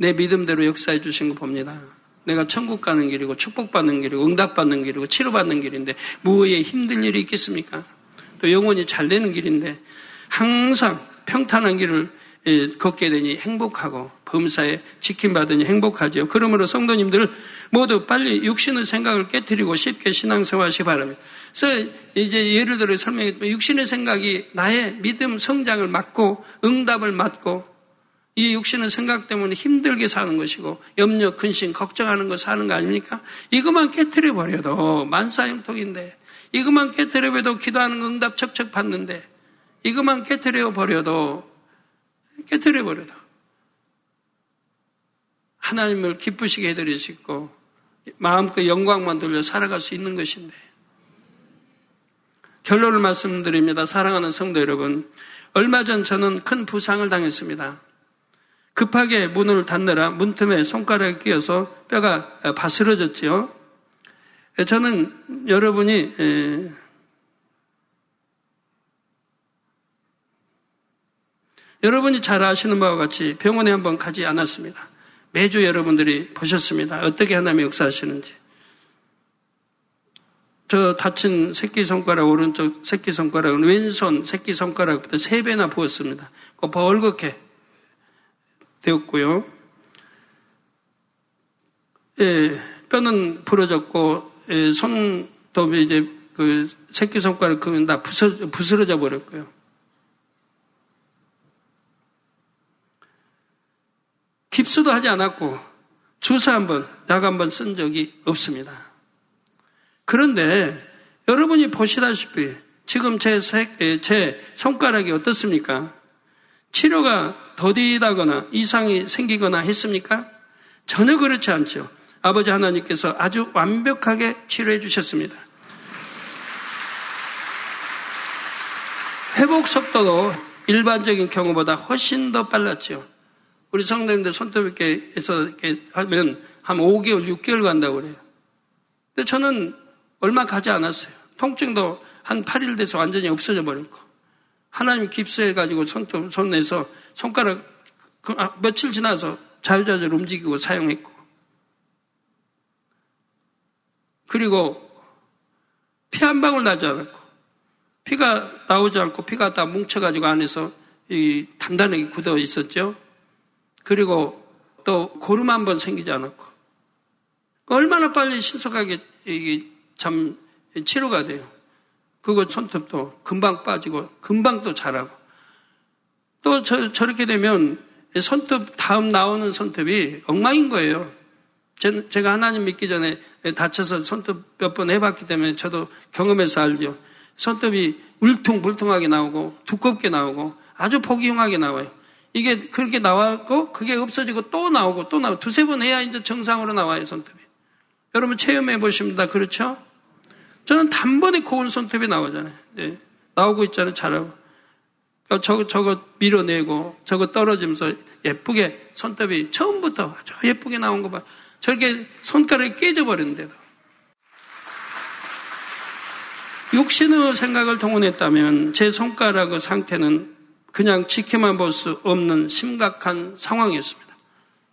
내 믿음대로 역사해 주신 거 봅니다. 내가 천국 가는 길이고 축복받는 길이고 응답받는 길이고 치료받는 길인데 무엇에 힘든 일이 있겠습니까? 또 영혼이 잘 되는 길인데 항상 평탄한 길을 예, 걷게 되니 행복하고 범사에 지킴받으니 행복하죠. 그러므로 성도님들을 모두 빨리 육신의 생각을 깨뜨리고 쉽게 신앙생활하시 기 바랍니다. 그래서 이제 예를 들어 설명했지만 육신의 생각이 나의 믿음 성장을 막고 응답을 막고 이 육신의 생각 때문에 힘들게 사는 것이고 염려, 근심, 걱정하는 거 사는 거 아닙니까? 이것만 깨뜨려 버려도 만사형통인데 이것만 깨뜨려 버려도 기도하는 응답 척척 받는데 이것만 깨뜨려 버려도 깨뜨려 버려도 하나님을 기쁘시게 해드릴 수 있고 마음껏 영광만 돌려 살아갈 수 있는 것인데 결론을 말씀드립니다. 사랑하는 성도 여러분 얼마 전 저는 큰 부상을 당했습니다. 급하게 문을 닫느라 문틈에 손가락이 끼어서 뼈가 바스러졌지요. 저는 여러분이 여러분이 잘 아시는 바와 같이 병원에 한번 가지 않았습니다. 매주 여러분들이 보셨습니다. 어떻게 하나님이 역사하시는지. 저 다친 새끼손가락, 오른쪽 새끼손가락은 왼손 새끼손가락보다 세 배나 부었습니다. 벌겋게 되었고요. 예, 뼈는 부러졌고, 예, 손도 이제 그 새끼손가락 그건 다 부서, 부스러져 버렸고요. 깁스도 하지 않았고, 주사 한 번, 약 한 번 쓴 적이 없습니다. 그런데 여러분이 보시다시피 지금 제, 예, 제 손가락이 어떻습니까? 치료가 더디다거나 이상이 생기거나 했습니까? 전혀 그렇지 않죠. 아버지 하나님께서 아주 완벽하게 치료해 주셨습니다. 회복 속도도 일반적인 경우보다 훨씬 더 빨랐죠. 우리 성도님들 손톱에서 이렇게 하면 한 5개월, 6개월 간다고 그래요. 근데 저는 얼마 가지 않았어요. 통증도 한 8일 돼서 완전히 없어져 버렸고. 하나님 깁스해가지고 손톱, 손에서 손가락 그, 아, 며칠 지나서 자유자재로 움직이고 사용했고. 그리고 피 한 방울 나지 않았고, 피가 나오지 않고 피가 다 뭉쳐가지고 안에서 이 단단하게 굳어 있었죠. 그리고 또 고름 한 번 생기지 않았고, 얼마나 빨리 신속하게 이게 참 치료가 돼요. 그거 손톱도 금방 빠지고 금방 또 자라고. 또 저, 저렇게 되면 손톱 다음 나오는 손톱이 엉망인 거예요. 제 가 하나님 믿기 전에 다쳐서 손톱 몇 번 해봤기 때문에 저도 경험해서 알죠. 손톱이 울퉁불퉁하게 나오고 두껍게 나오고 아주 보기 흉하게 나와요. 이게 그렇게 나왔고 그게 없어지고 또 나오고 또 나오고 두세 번 해야 이제 정상으로 나와요 손톱이. 여러분 체험해 보십니다. 그렇죠? 저는 단번에 고운 손톱이 나오잖아요. 네. 나오고 있잖아요. 잘하고. 어, 저거, 저거 밀어내고, 저거 떨어지면서 예쁘게 손톱이 처음부터 아주 예쁘게 나온 거 봐. 저렇게 손가락이 깨져버리는데도. 육신의 생각을 동원했다면 제 손가락의 상태는 그냥 지켜만 볼 수 없는 심각한 상황이었습니다.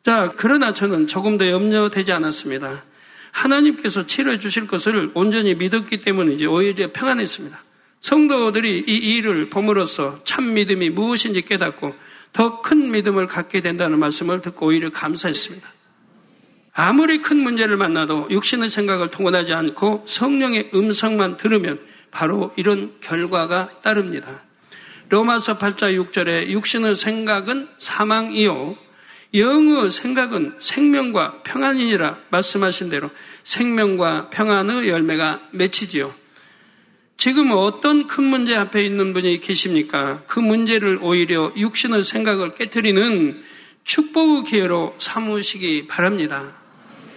자, 그러나 저는 조금 더 염려되지 않았습니다. 하나님께서 치료해 주실 것을 온전히 믿었기 때문이지 오히려 평안했습니다. 성도들이 이 일을 봄으로써 참 믿음이 무엇인지 깨닫고 더 큰 믿음을 갖게 된다는 말씀을 듣고 오히려 감사했습니다. 아무리 큰 문제를 만나도 육신의 생각을 통원하지 않고 성령의 음성만 들으면 바로 이런 결과가 따릅니다. 로마서 8자 6절에 육신의 생각은 사망이요 영의 생각은 생명과 평안이니라 말씀하신 대로 생명과 평안의 열매가 맺히지요. 지금 어떤 큰 문제 앞에 있는 분이 계십니까? 그 문제를 오히려 육신의 생각을 깨뜨리는 축복의 기회로 삼으시기 바랍니다.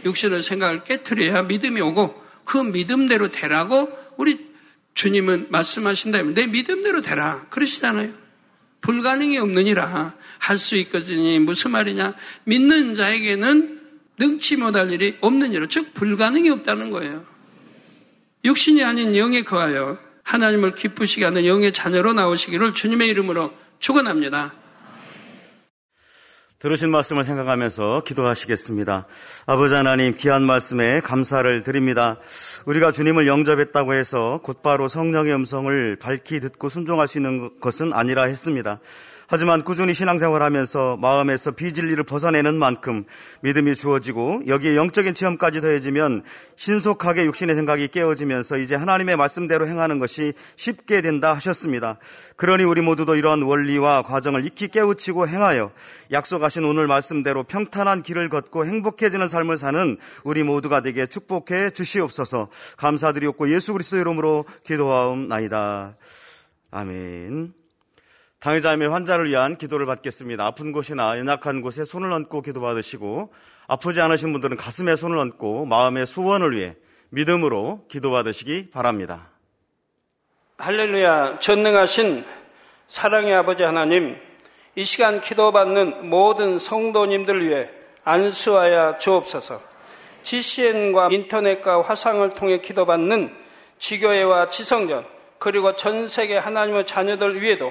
육신의 생각을 깨뜨려야 믿음이 오고 그 믿음대로 되라고 우리 주님은 말씀하신다면 내 믿음대로 되라. 그러시잖아요. 불가능이 없느니라 할 수 있거든요. 무슨 말이냐? 믿는 자에게는 능치 못할 일이 없느니라. 즉 불가능이 없다는 거예요. 육신이 아닌 영에 거하여 하나님을 기쁘시게 하는 영의 자녀로 나오시기를 주님의 이름으로 축원합니다. 들으신 말씀을 생각하면서 기도하시겠습니다. 아버지 하나님 귀한 말씀에 감사를 드립니다. 우리가 주님을 영접했다고 해서 곧바로 성령의 음성을 밝히 듣고 있는 것은 아니라 했습니다. 하지만 꾸준히 신앙생활 하면서 마음에서 비진리를 벗어내는 만큼 믿음이 주어지고 여기에 영적인 체험까지 더해지면 신속하게 육신의 생각이 깨어지면서 이제 하나님의 말씀대로 행하는 것이 쉽게 된다 하셨습니다. 그러니 우리 모두도 이러한 원리와 과정을 익히 깨우치고 행하여 약속하신 오늘 말씀대로 평탄한 길을 걷고 행복해지는 삶을 사는 우리 모두가 되게 축복해 주시옵소서 감사드리옵고 예수 그리스도 이름으로 기도하옵나이다. 아멘. 당의자임의 환자를 위한 기도를 받겠습니다. 아픈 곳이나 연약한 곳에 손을 얹고 기도 받으시고 아프지 않으신 분들은 가슴에 손을 얹고 마음의 소원을 위해 믿음으로 기도 받으시기 바랍니다. 할렐루야 전능하신 사랑의 아버지 하나님 이 시간 기도받는 모든 성도님들 위해 안수하여 주옵소서 GCN과 인터넷과 화상을 통해 기도받는 지교회와 지성전 그리고 전 세계 하나님의 자녀들 위에도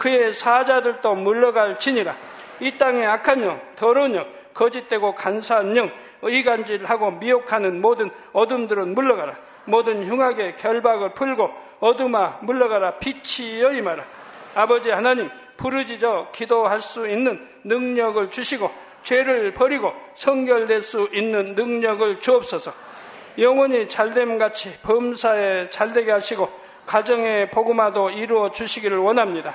그의 사자들도 물러갈지니라. 이 땅의 악한 영, 더러운 영, 거짓되고 간사한 영, 의간질하고 미혹하는 모든 어둠들은 물러가라. 모든 흉악의 결박을 풀고 어둠아 물러가라. 빛이 여 임하라. 아버지 하나님 부르짖어 기도할 수 있는 능력을 주시고 죄를 버리고 성결될 수 있는 능력을 주옵소서. 영원히 잘됨 같이 범사에 잘되게 하시고 가정의 복음화도 이루어 주시기를 원합니다.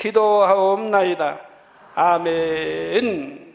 기도하옵나이다. 아멘.